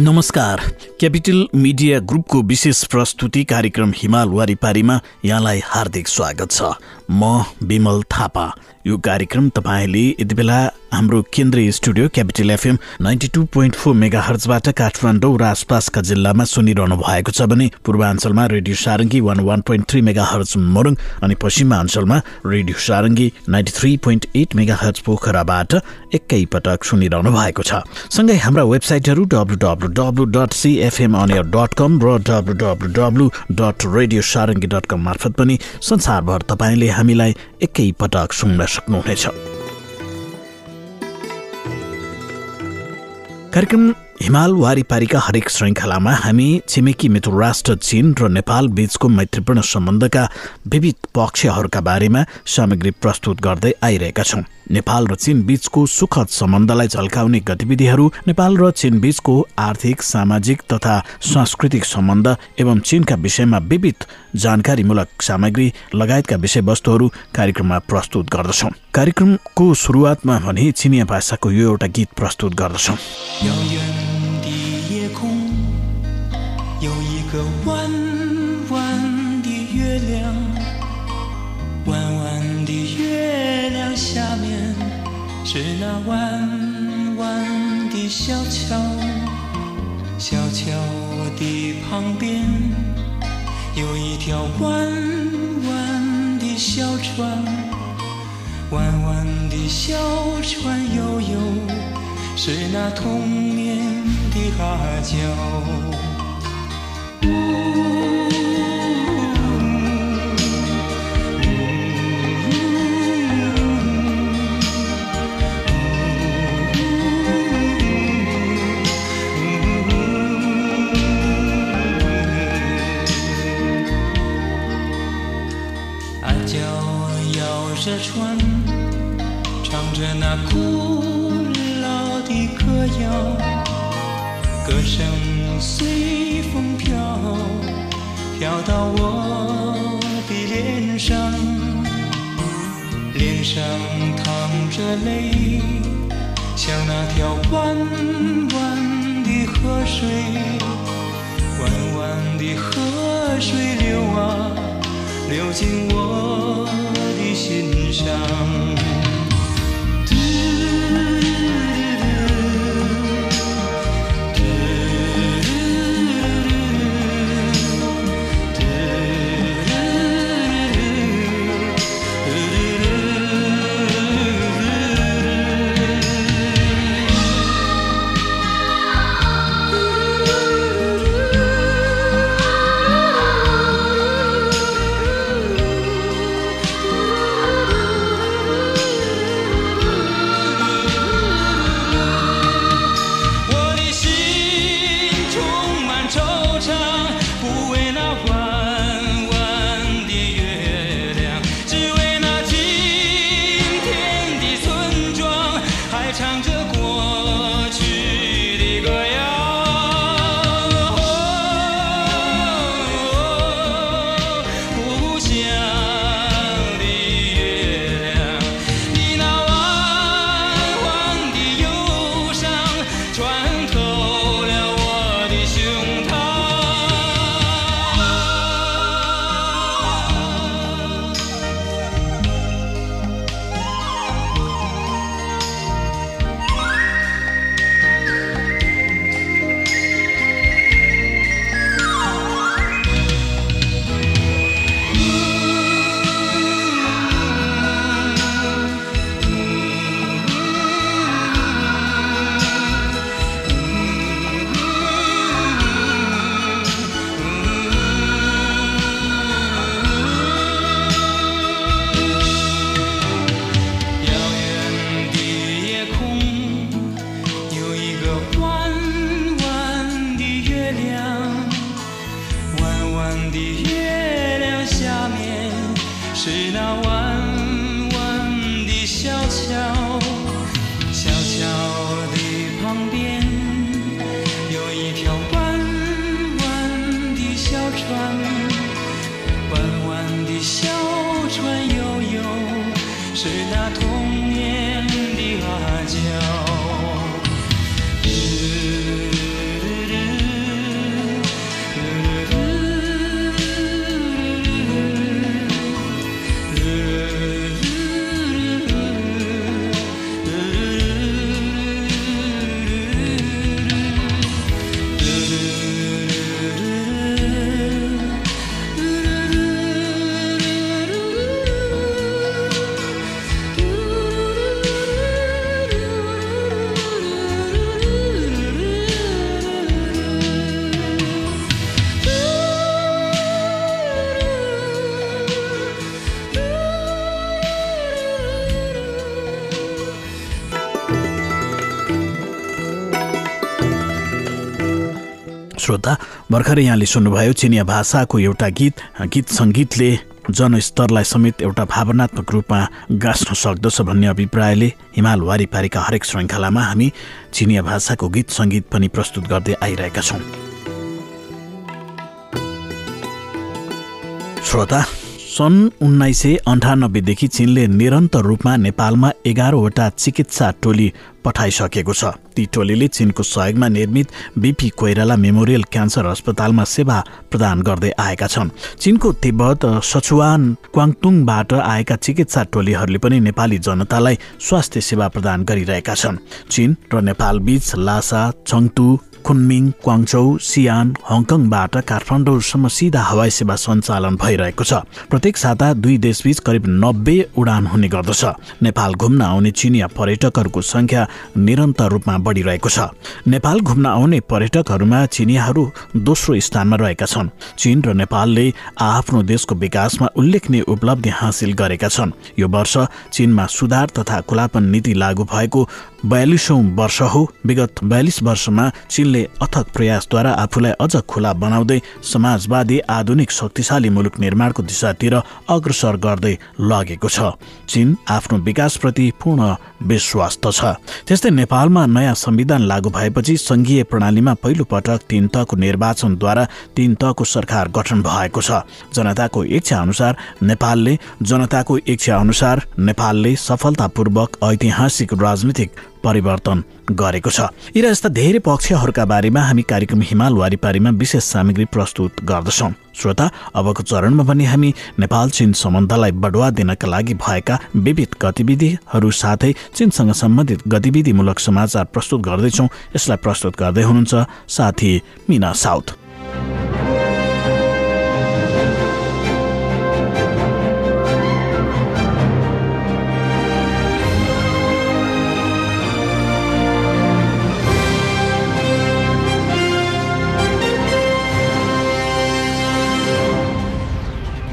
नमस्कार। Capital media ग्रुपको विशेष प्रस्तुति कार्यक्रम हिमाल वारिपारीमा यहाँलाई हार्दिक स्वागत छ। म विमल थापा। यो कार्यक्रम तपाईँले यति बेला हाम्रो केन्द्रीय studio Capital FM ninety two point four mega हर्चबाट Kathmandu र आसपासका जिल्लामा सुनिरहनु भएको छ भने पूर्वाञ्चलमा Radio Sarangi one one point three megahertz Morang अनि पश्चिमाञ्चलमा Radio Sarangi ninety three point eight megahertz पोखराबाट एकैपटक सुनिरहनु भएको छ। सँगै हाम्रा वेबसाइटहरू W W W dot CFM अनियर dot com र W W W dot Radio Sarangi dot com मार्फत पनि संसारभर तपाईँले हामीलाई एकैपटक सुन्न सक्नुहुनेछ। कार्यक्रम हिमाल वारिपारीका हरेक श्रृङ्खलामा हामी छिमेकी मित्र राष्ट्र चीन र नेपाल बीचको मैत्रीपूर्ण सम्बन्धका विविध पक्षहरूका बारेमा सामग्री प्रस्तुत गर्दै आइरहेका छौं। नेपाल र चीन बीचको सुखद सम्बन्धलाई झल्काउने गतिविधिहरू नेपाल र चीन बीचको आर्थिक सामाजिक तथा सांस्कृतिक सम्बन्ध एवं चीनका विषयमा विविध जानकारीमूलक सामग्री लगायतका विषयवस्तुहरू कार्यक्रममा प्रस्तुत गर्दछौँ। कार्यक्रमको सुरुवातमा भने चिनिया भाषाको यो एउटा गीत प्रस्तुत गर्दछौँ 是那弯弯的小桥，小桥的旁边有一条弯弯的小船， 弯弯的小船悠悠，是那童年的阿娇。流进我的。心上。श्रोता भर्खरै यहाँले सुन्नुभयो चिनिया भाषाको एउटा गीत गीत सङ्गीतले जनस्तरलाई समेत एउटा भावनात्मक रूपमा गाँच्न सक्दछ भन्ने अभिप्रायले हिमाल वारिपारीका हरेक श्रृङ्खलामा हामी चिनिया भाषाको गीत सङ्गीत पनि प्रस्तुत गर्दै आइरहेका छौँ। श्रोता सन् उन्नाइस सय अन्ठानब्बेदेखि चिनले निरन्तर रूपमा नेपालमा एघारवटा चिकित्सा टोली पठाइसकेको छ। ती टोलीले चिनको सहयोगमा निर्मित बिपी कोइराला मेमोरियल क्यान्सर अस्पतालमा सेवा प्रदान गर्दै आएका छन्। चिनको तिब्बत सचुवान क्वाङतुङबाट आएका चिकित्सा टोलीहरूले पनि नेपाली जनतालाई स्वास्थ्य सेवा प्रदान गरिरहेका छन्। चीन र नेपाल बीच लासा चङतु कुनमिङ क्वाङचौ सियान हङकङबाट काठमाडौँसम्म सिधा हवाई सेवा सञ्चालन भइरहेको छ। प्रत्येक साता दुई देशबीच करिब नब्बे उडान हुने गर्दछ। नेपाल घुम्न आउने चिनिया पर्यटकहरूको संख्या निरन्तर रूपमा बढिरहेको छ। नेपाल घुम्न आउने पर्यटकहरूमा चिनियाहरू दोस्रो स्थानमा रहेका छन्। चीन र नेपालले आफ्नो देशको विकासमा उल्लेखनीय उपलब्धि हासिल गरेका छन्। यो वर्ष चीनमा सुधार तथा खुलापन नीति लागू भएको बयालिसौँ वर्ष हो। विगत बयालिस वर्षमा चीनले अथक प्रयासद्वारा आफूलाई अझ खुला बनाउँदै समाजवादी आधुनिक शक्तिशाली मुलुक निर्माणको दिशातिर अग्रसर गर्दै लगेको छ। चीन आफ्नो विकासप्रति पूर्ण विश्वस्त छ। त्यस्तै नेपालमा नयाँ संविधान लागू भएपछि संघीय प्रणालीमा पहिलो पटक तीन तहको निर्वाचनद्वारा तीन तहको सरकार गठन भएको छ। जनताको इच्छा अनुसार नेपालले जनताको इच्छा अनुसार नेपालले सफलतापूर्वक ऐतिहासिक राजनीतिक परिवर्तन गरेको छ। यी र यस्ता धेरै पक्षहरूका बारेमा हामी कार्यक्रम हिमाल वारिपारीमा विशेष सामग्री प्रस्तुत गर्दछौँ। श्रोता अबको चरणमा पनि हामी नेपाल चीन सम्बन्धलाई बढुवा दिनका लागि भएका विविध गतिविधिहरू साथै चीनसँग सम्बन्धित गतिविधिमूलक समाचार प्रस्तुत गर्दैछौँ। यसलाई प्रस्तुत गर्दै हुनुहुन्छ साथी मिना साउथ।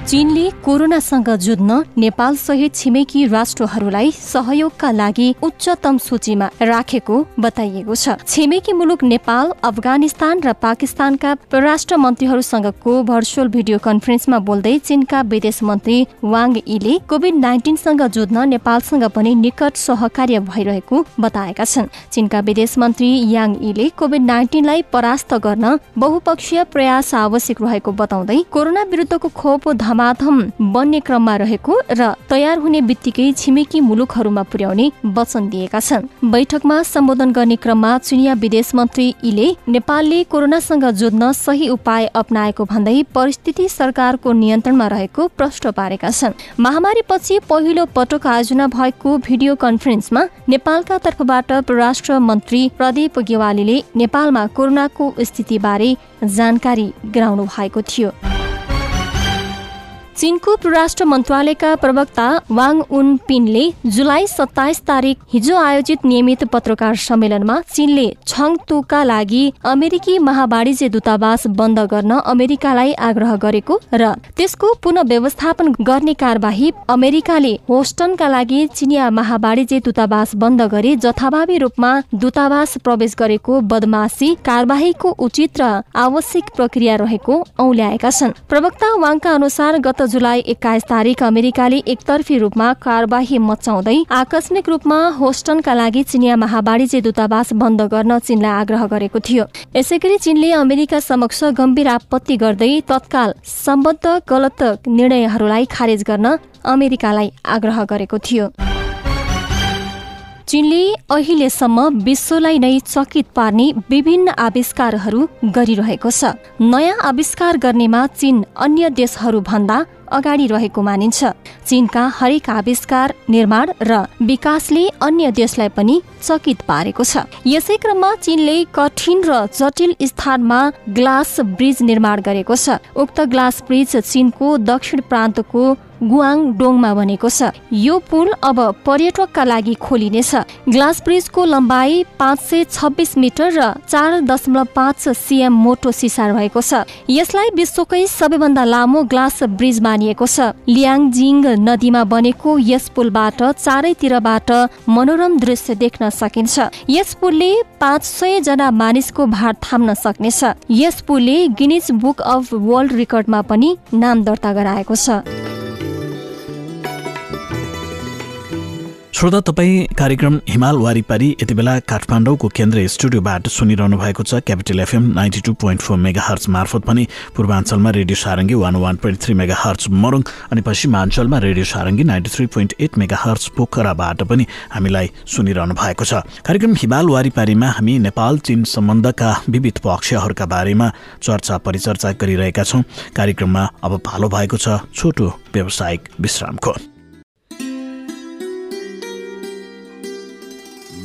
चीनले कोरोनासँग जुझ्न नेपाल सहित छिमेकी राष्ट्रहरूलाई सहयोगका लागि उच्चतम सूचीमा राखेको बताइएको छ। छिमेकी मुलुक नेपाल अफगानिस्तान र पाकिस्तानका परराष्ट्र मन्त्रीहरूसँगको भर्चुअल भिडियो कन्फरेन्समा बोल्दै चीनका विदेश मन्त्री वाङ यीले कोभिड नाइन्टिनसँग जुझ्न नेपालसँग पनि निकट सहकार्य भइरहेको बताएका छन्। चीनका विदेश मन्त्री याङ यीले कोभिड नाइन्टिनलाई परास्त गर्न बहुपक्षीय प्रयास आवश्यक रहेको बताउँदै कोरोना विरुद्धको खोप धमाधम बन्ने क्रममा रहेको र तयार हुने बित्तिकै छिमेकी मुलुकहरूमा पुर्याउने वचन दिएका छन्। बैठकमा सम्बोधन गर्ने क्रममा चुनिया विदेश मन्त्री इले नेपालले कोरोनासँग जोड्न सही उपाय अप्नाएको भन्दै परिस्थिति सरकारको नियन्त्रणमा रहेको प्रश्न पारेका छन्। महामारीपछि पहिलो पटक आयोजना भएको भिडियो कन्फरेन्समा नेपालका तर्फबाट परराष्ट्र मन्त्री प्रदीप गेवालीले नेपालमा कोरोनाको स्थितिबारे जानकारी गराउनु भएको थियो। चीनको परराष्ट्र मन्त्रालयका प्रवक्ता वाङ उन पिनले जुलाई सत्ताइस तारिक हिजो आयोजित नियमित पत्रकार सम्मेलनमा चीनले छङतुका लागि अमेरिकी महावाणिज्य दूतावास बन्द गर्न अमेरिकालाई आग्रह गरेको र त्यसको पुनः व्यवस्थापन गर्ने कार्यवाही अमेरिकाले होस्टनका लागि चिनिया महावाणिज्य दूतावास बन्द गरी जथाभावी रूपमा दूतावास प्रवेश गरेको बदमासी कार्यवाहीको उचित र आवश्यक प्रक्रिया रहेको औल्याएका छन्। प्रवक्ता वाङका अनुसार गत जुलाई एक्काइस तारिक अमेरिकाले एकतर्फी रूपमा कार्यवाही मचाउँदै आकस्मिक रूपमा होस्टनका लागि चिनिया महावाणिज्य दूतावास बन्द गर्न चीनलाई आग्रह गरेको थियो। यसै गरी चीनले अमेरिका समक्ष गम्भीर आपत्ति गर्दै तत्काल सम्बद्ध गलत निर्णयहरूलाई खारेज गर्न अमेरिकालाई आग्रह गरेको थियो। चीनले अहिलेसम्म विश्वलाई नै चकित पार्ने विभिन्न आविष्कारहरू गरिरहेको छ। नयाँ आविष्कार गर्नेमा चीन अन्य देशहरू भन्दा अगाडि रहेको मानिन्छ। चीनका हरेक आविष्कार निर्माण र विकासले अन्य देशलाई पनि चकित पारेको छ। यसै क्रममा चीनले कठिन र जटिल स्थानमा ग्लास ब्रिज निर्माण गरेको छ। उक्त ग्लास ब्रिज चीनको दक्षिण प्रान्तको गुआङडोङमा बनेको छ। यो पुल अब पर्यटकका लागि खोलिनेछ। ग्लास ब्रिजको लम्बाइ पाँच सय छब्बिस मिटर र चार दशमलव पाँच सिएम मोटो सिसा रहेको छ। यसलाई विश्वकै सबैभन्दा लामो ग्लास ब्रिज मानिएको छ। लियाङजिङ नदीमा बनेको यस पुलबाट चारैतिरबाट मनोरम दृश्य देख्न सकिन्छ। यस पुलले पाँच सय जना मानिसको भार थाम्न सक्नेछ। यस पुलले गिनिज बुक अफ वर्ल्ड रेकर्डमा पनि नाम दर्ता गराएको छ। श्रोता तपाईँ कार्यक्रम हिमाल वारिपारी यति बेला काठमाडौँको केन्द्रीय स्टुडियोबाट सुनिरहनु भएको छ Capital FM ninety two point four megahertz मार्फत पनि पूर्वाञ्चलमा Radio Sarangi one one point three megahertz Morang अनि पश्चिमाञ्चलमा Radio Sarangi ninety three point eight megahertz पोखराबाट पनि हामीलाई सुनिरहनु भएको छ। कार्यक्रम हिमाल वारिपारीमा हामी नेपाल चीन सम्बन्धका विविध पक्षहरूका बारेमा चर्चा परिचर्चा गरिरहेका छौँ। कार्यक्रममा अब भालो भएको छ छोटो व्यावसायिक विश्रामको।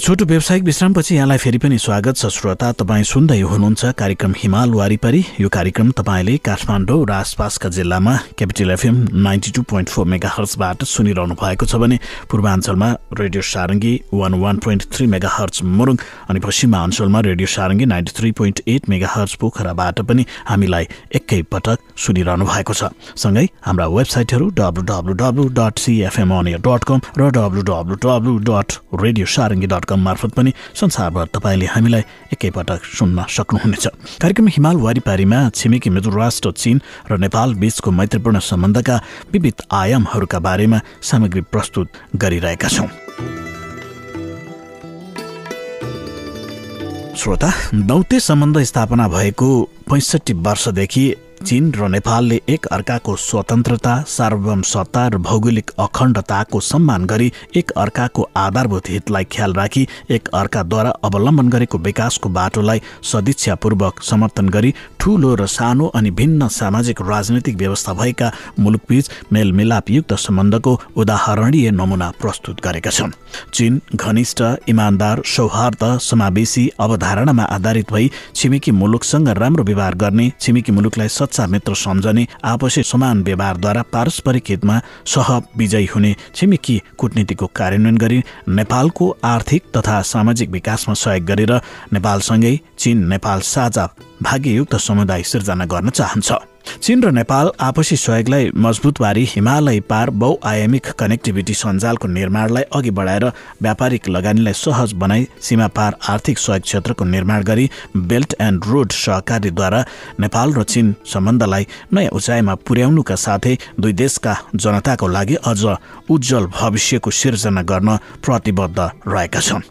छोटो व्यावसायिक विश्रामपछि यहाँलाई फेरि पनि स्वागत छ श्रोता तपाईँ सुन्दै हुनुहुन्छ कार्यक्रम हिमाल वारिपारी। यो कार्यक्रम तपाईँले काठमाडौँ र आसपासका जिल्लामा Capital FM ninety two point four mega हर्चबाट सुनिरहनु भएको छ भने पूर्वाञ्चलमा Radio Sarangi one one point three megahertz Morang अनि पश्चिमा अञ्चलमा Radio Sarangi ninety three point eight megahertz पोखराबाट पनि हामीलाई एकै पटक सुनिरहनु भएको छ। सँगै हाम्रा वेबसाइटहरू W W W dot CFM dot com र W W W dot Radio Sarangi dot com मार्फत पनि संसारभर तपाईँले हामीलाई एकैपटक सुन्न सक्नुहुनेछ। कार्यक्रम हिमाल वारिपारीमा छिमेकी मित्र राष्ट्र चीन र नेपाल बीचको मैत्रीपूर्ण सम्बन्धका विविध आयामहरूका बारेमा सामग्री प्रस्तुत गरिरहेका छौँ। श्रोता दौते सम्बन्ध स्थापना भएको पैँसठी वर्षदेखि चीन र नेपालले एक अर्काको स्वतन्त्रता सार्वभौम सत्ता र भौगोलिक अखण्डताको सम्मान गरी एक अर्काको आधारभूत हितलाई ख्याल राखी एक अर्काद्वारा अवलम्बन गरेको विकासको बाटोलाई सदिच्छापूर्वक समर्थन गरी ठूलो र सानो अनि भिन्न सामाजिक राजनैतिक व्यवस्था भएका मुलुकबीच मेलमिलापयुक्त सम्बन्धको उदाहरणीय नमुना प्रस्तुत गरेका छन्। चीन घनिष्ठ इमान्दार सौहार्द समावेशी अवधारणामा आधारित भई छिमेकी मुलुकसँग राम्रो व्यवहार गर्ने छिमेकी मुलुकलाई सच्चा मित्र सम्झने आपसी समान व्यवहारद्वारा पारस्परिक हितमा सह विजयी हुने छिमेकी कुटनीतिको कार्यान्वयन गरी नेपालको आर्थिक तथा सामाजिक विकासमा सहयोग गरेर नेपालसँगै चीन नेपाल साझा भाग्ययुक्त समुदाय सिर्जना गर्न चाहन्छ। चीन र नेपाल आपसी सहयोगलाई मजबुत पारी हिमालय पार बहुआयामिक कनेक्टिभिटी सञ्जालको निर्माणलाई अघि बढाएर व्यापारिक लगानीलाई सहज बनाई सीमा पार आर्थिक सहयोग क्षेत्रको निर्माण गरी बेल्ट एन्ड रोड सहकारीद्वारा नेपाल र चीन सम्बन्धलाई नयाँ उचाइमा पुर्याउनुका साथै दुई देशका जनताको लागि अझ उज्जवल भविष्यको सिर्जना गर्न प्रतिबद्ध रहेका छन्।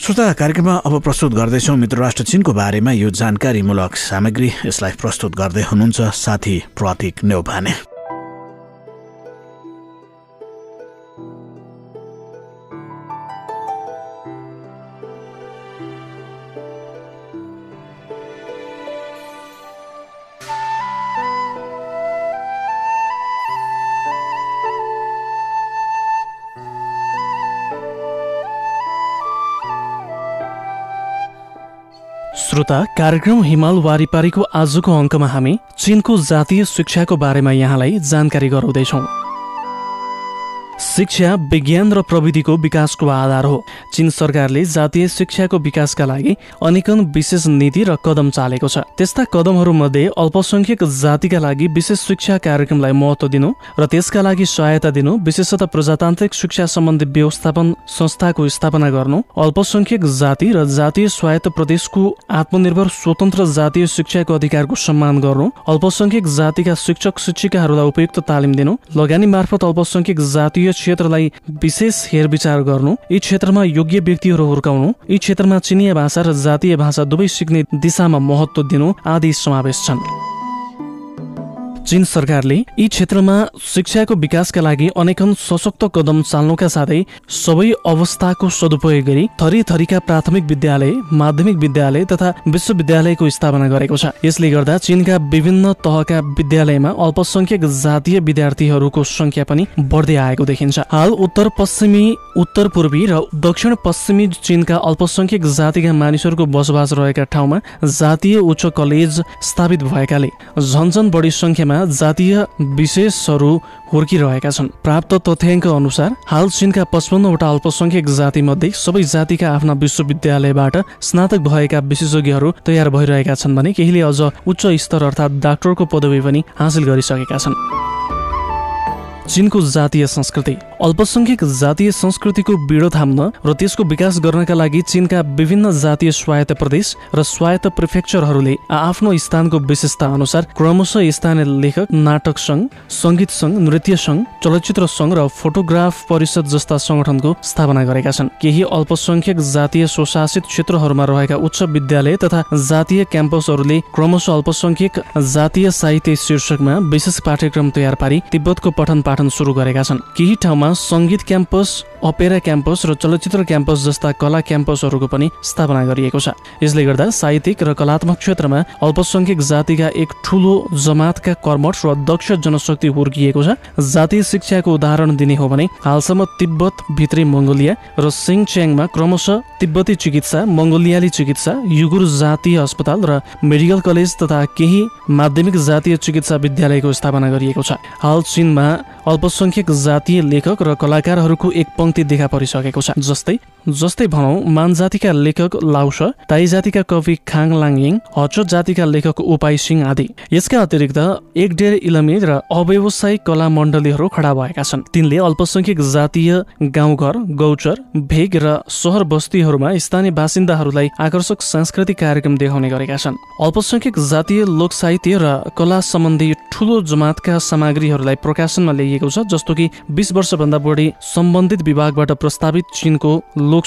श्रोता कार्यक्रममा अब प्रस्तुत गर्दैछौँ मित्र राष्ट्र चिनको बारेमा यो जानकारीमूलक सामग्री यसलाई प्रस्तुत गर्दै हुनुहुन्छ साथी प्रतीक नेौपाने श्रोता कार्यक्रम हिमाल वारिपारीको आजको अङ्कमा हामी चिनको जातीय शिक्षाको बारेमा यहाँलाई जानकारी गराउँदैछौँ। शिक्षा विज्ञान र प्रविधिको विकासको आधार हो। चीन सरकारले जातीय शिक्षाको विकासका लागि अनेकन विशेष नीति र कदम चालेको छ। त्यस्ता कदमहरूमध्ये अल्पसंख्यक जातिका लागि विशेष शिक्षा कार्यक्रमलाई महत्व दिनु र त्यसका लागि सहायता दिनु विशेषतः प्रजातान्त्रिक शिक्षा सम्बन्धी व्यवस्थापन संस्थाको स्थापना गर्नु अल्पसंख्यक जाति र जातीय स्वायत्त प्रदेशको आत्मनिर्भर स्वतन्त्र जातीय शिक्षाको अधिकारको सम्मान गर्नु अल्पसंख्यक जातिका शिक्षक शिक्षिकाहरूलाई उपयुक्त तालिम दिनु लगानी मार्फत अल्पसंख्यक जातीय क्षेत्रलाई विशेष हेरविचार गर्नु यी क्षेत्रमा योग्य व्यक्तिहरू हुर्काउनु यी क्षेत्रमा चिनिया भाषा र जातीय भाषा दुवै सिक्ने दिशामा महत्व दिनु आदि समावेश छन्। चीन सरकारले यी क्षेत्रमा शिक्षाको विकासका लागि अनेकन सशक्त कदम चाल्नुका साथै सबै अवस्थाको सदुपयोग गरी थरी थरीका प्राथमिक विद्यालय माध्यमिक विद्यालय तथा विश्वविद्यालयको स्थापना गरेको छ। यसले गर्दा चीनका विभिन्न तहका विद्यालयमा अल्पसंख्यक जातीय विद्यार्थीहरूको संख्या पनि बढ्दै आएको देखिन्छ। हाल उत्तर पश्चिमी उत्तर पूर्वी र दक्षिण पश्चिमी चीनका अल्पसंख्यक जातिका मानिसहरूको बसोबास रहेका ठाउँमा जातीय उच्च कलेज स्थापित भएकाले झन्झन बढी संख्यामा जातीय विशेषहरू हुर्किरहेका छन्। प्राप्त तथ्याङ्क अनुसार हाल चीनका पचपन्नवटा अल्पसंख्यक जाति मध्ये सबै जातिका आफ्ना विश्वविद्यालयबाट स्नातक भएका विशेषज्ञहरू तयार भइरहेका छन् भने केहीले अझ उच्च स्तर अर्थात् डाक्टरको पदवी पनि हासिल गरिसकेका छन्। चिनको जातीय संस्कृति। अल्पसंख्यक जातीय संस्कृतिको बिडो थाम्न र त्यसको विकास गर्नका लागि चिनका विभिन्न जातीय स्वायत्त प्रदेश र स्वायत्त प्रिफेक्चरहरूले आफ्नो स्थानको विशेषता अनुसार क्रमशः स्थानीय लेखक नाटक सङ्घ सङ्गीत सङ्घ नृत्य सङ्घ चलचित्र सङ्घ र फोटोग्राफ परिषद जस्ता सङ्गठनको स्थापना गरेका छन्। केही अल्पसंख्यक जातीय स्वशासित क्षेत्रहरूमा रहेका उच्च विद्यालय तथा जातीय क्याम्पसहरूले क्रमशः अल्पसंख्यक जातीय साहित्य शीर्षकमा विशेष पाठ्यक्रम तयार पारी तिब्बतको पठन पाठ पाठन सुरु गरेका छन्। केही ठाउँमा सङ्गीत क्याम्पस अपेरा क्याम्पस र चलचित्र क्याम्पस जस्ता कला क्याम्पसहरूको पनि स्थापना गरिएको छ। यसले गर्दा साहित्यिक र कलात्मक क्षेत्रमा अल्पसंख्यक जातिका एक ठुलो जमातका कर्मठ र दक्ष जनशक्ति हुर्किएको छ। जातीय शिक्षाको उदाहरण दिने हो भने हालसम्म तिब्बत भित्री मङ्गोलिया र सिङच्याङमा क्रमशः तिब्बती चिकित्सा मङ्गोलियाली चिकित्सा युगुर जातीय अस्पताल र मेडिकल कलेज तथा केही माध्यमिक जातीय चिकित्सा विद्यालयको स्थापना गरिएको छ। हाल चिनमा अल्पसंख्यक जातीय लेखक र कलाकारहरूको एक पङ्क्ति देखा परिसकेको छ। जस्तै जस्तै भनौँ मान जातिका लेखक लाउस ताई जातिका कवि खाङ लाङयिङ हचो जातिका लेखक उपाय सिंह आदि। यसका अतिरिक्त एक डेढ इलमी र अव्यवसायिक कला मण्डलीहरू खडा भएका छन्। तिनले अल्पसंख्यक जातीय गाउँघर गौचर भेग र सहर बस्तीहरूमा स्थानीय बासिन्दाहरूलाई आकर्षक सांस्कृतिक कार्यक्रम देखाउने गरेका छन्। अल्पसंख्यक जातीय लोक साहित्य र कला सम्बन्धी ठुलो जमातका सामग्रीहरूलाई प्रकाशनमा ल्याइएको छ जस्तो कि बिस वर्षभन्दा बढी सम्बन्धित विभागबाट प्रस्तावित चिनको लोक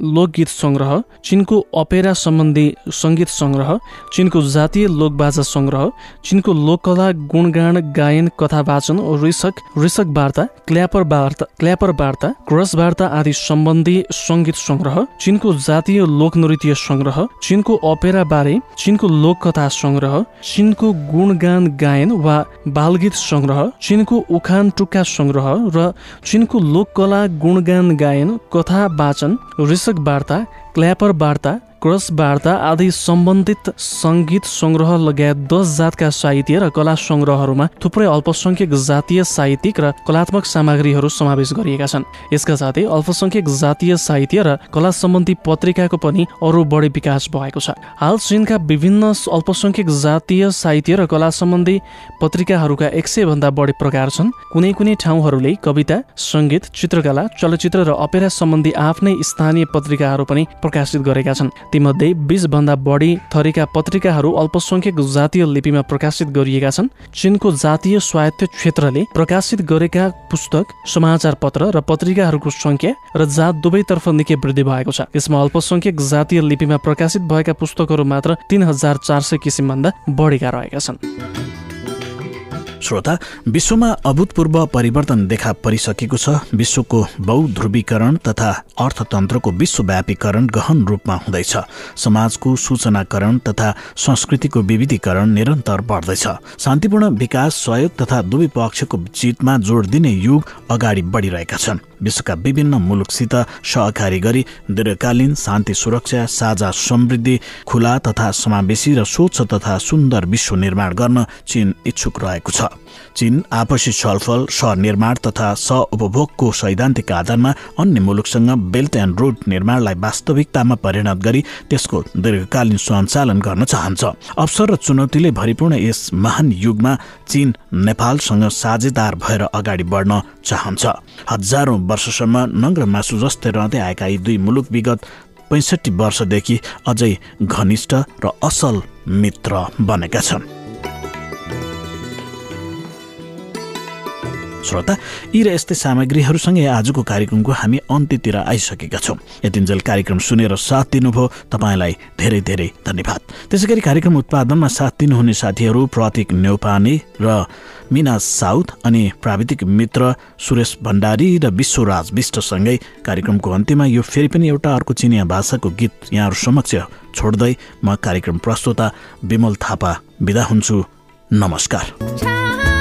लोकगीत सङ्ग्रह चिनको अपेरा सम्बन्धी सङ्गीत सङ्ग्रह चिनको जातीय लोकबाजा सङ्ग्रह चिनको लोककला गुणगान गायन कथा वाचन ऋषक ऋषक वार्ता क्ल्यापर वार्ता क्ल्यापर वार्ता क्रस वार्ता आदि सम्बन्धी सङ्गीत सङ्ग्रह चिनको जातीय लोकनृत्य सङ्ग्रह चिनको अपेरा बारे चिनको लोककथा सङ्ग्रह चिनको गुणगान गायन वा बालगीत सङ्ग्रह चिनको उखान टुक्का सङ्ग्रह र चिनको लोककला गुणगान गायन कथा वाचन ऋषक वार्ता क्ल्यापर वार्ता क्रस वार्ता आदि सम्बन्धित सङ्गीत सङ्ग्रह लगायत दस जातका साहित्य र कला सङ्ग्रहहरूमा थुप्रै अल्पसङ्ख्यक जातीय साहित्यिक र कलात्मक सामग्रीहरू समावेश गरिएका छन्। यसका साथै अल्पसङ्ख्यक जातीय साहित्य र कला सम्बन्धी पत्रिकाको पनि अरू बढी विकास भएको छ। हाल चीनका विभिन्न अल्पसङ्ख्यक जातीय साहित्य र कला सम्बन्धी पत्रिकाहरूका एक सय भन्दा बढी प्रकार छन्। कुनै कुनै ठाउँहरूले कविता सङ्गीत चित्रकला चलचित्र र अपेरा सम्बन्धी आफ्नै स्थानीय पत्रिकाहरू पनि प्रकाशित गरेका छन्। तीमध्ये भन्दा बढी थरीका पत्रिकाहरू अल्पसंख्यक जातीय लिपिमा प्रकाशित गरिएका छन्। चिनको जातीय स्वायत्त क्षेत्रले प्रकाशित गरेका पुस्तक समाचार पत्र र पत्रिकाहरूको संख्या र जात दुवैतर्फ निकै वृद्धि भएको छ। यसमा अल्पसंख्यक जातीय लिपिमा प्रकाशित भएका पुस्तकहरू मात्र तीन हजार चार सय किसिमभन्दा बढीका रहेका छन्। श्रोता विश्वमा अभूतपूर्व परिवर्तन देखा परिसकेको छ। विश्वको बहुध्रुवीकरण तथा अर्थतन्त्रको विश्वव्यापीकरण गहन रूपमा हुँदैछ। समाजको सूचनाकरण तथा संस्कृतिको विविधीकरण निरन्तर बढ्दैछ। शान्तिपूर्ण विकास सहयोग तथा दुवै पक्षको जितमा जोड दिने युग अगाडि बढिरहेका छन्। विश्वका विभिन्न मुलुकसित सहकारी गरी दीर्घकालीन शान्ति सुरक्षा साझा समृद्धि खुला तथा समावेशी र स्वच्छ तथा सुन्दर विश्व निर्माण गर्न चीन इच्छुक रहेको छ। चीन आपसी छलफल सहनिर्माण तथा सहउपभोगको सैद्धान्तिक आधारमा अन्य मुलुकसँग बेल्ट एन्ड रोड निर्माणलाई वास्तविकतामा परिणत गरी त्यसको दीर्घकालीन सञ्चालन गर्न चाहन्छ। अवसर र चुनौतीले भरिपूर्ण यस महान युगमा चीन नेपालसँग साझेदार भएर अगाडि बढ्न चाहन्छ। हजारौं वर्षसम्म नङ्ग्र मासु जस्तै रहँदै आएका यी दुई मुलुक विगत पैँसठी वर्षदेखि अझै घनिष्ठ र असल मित्र बनेका छन्। श्रोता यी र यस्तै सामग्रीहरूसँगै आजको कार्यक्रमको हामी अन्त्यतिर आइसकेका छौँ। यतिन्जेल कार्यक्रम सुनेर साथ दिनुभयो तपाईँलाई धेरै धेरै धन्यवाद। त्यसै गरी कार्यक्रम उत्पादनमा साथ दिनुहुने साथीहरू प्रतीक न्यौपाने र मिना साउथ अनि प्राविधिक मित्र सुरेश भण्डारी र विश्वराज विष्टसँगै कार्यक्रमको अन्त्यमा यो फेरि पनि एउटा अर्को चिनिया भाषाको गीत यहाँहरू समक्ष छोड्दै म कार्यक्रम प्रस्तुता विमल थापा बिदा हुन्छु। नमस्कार।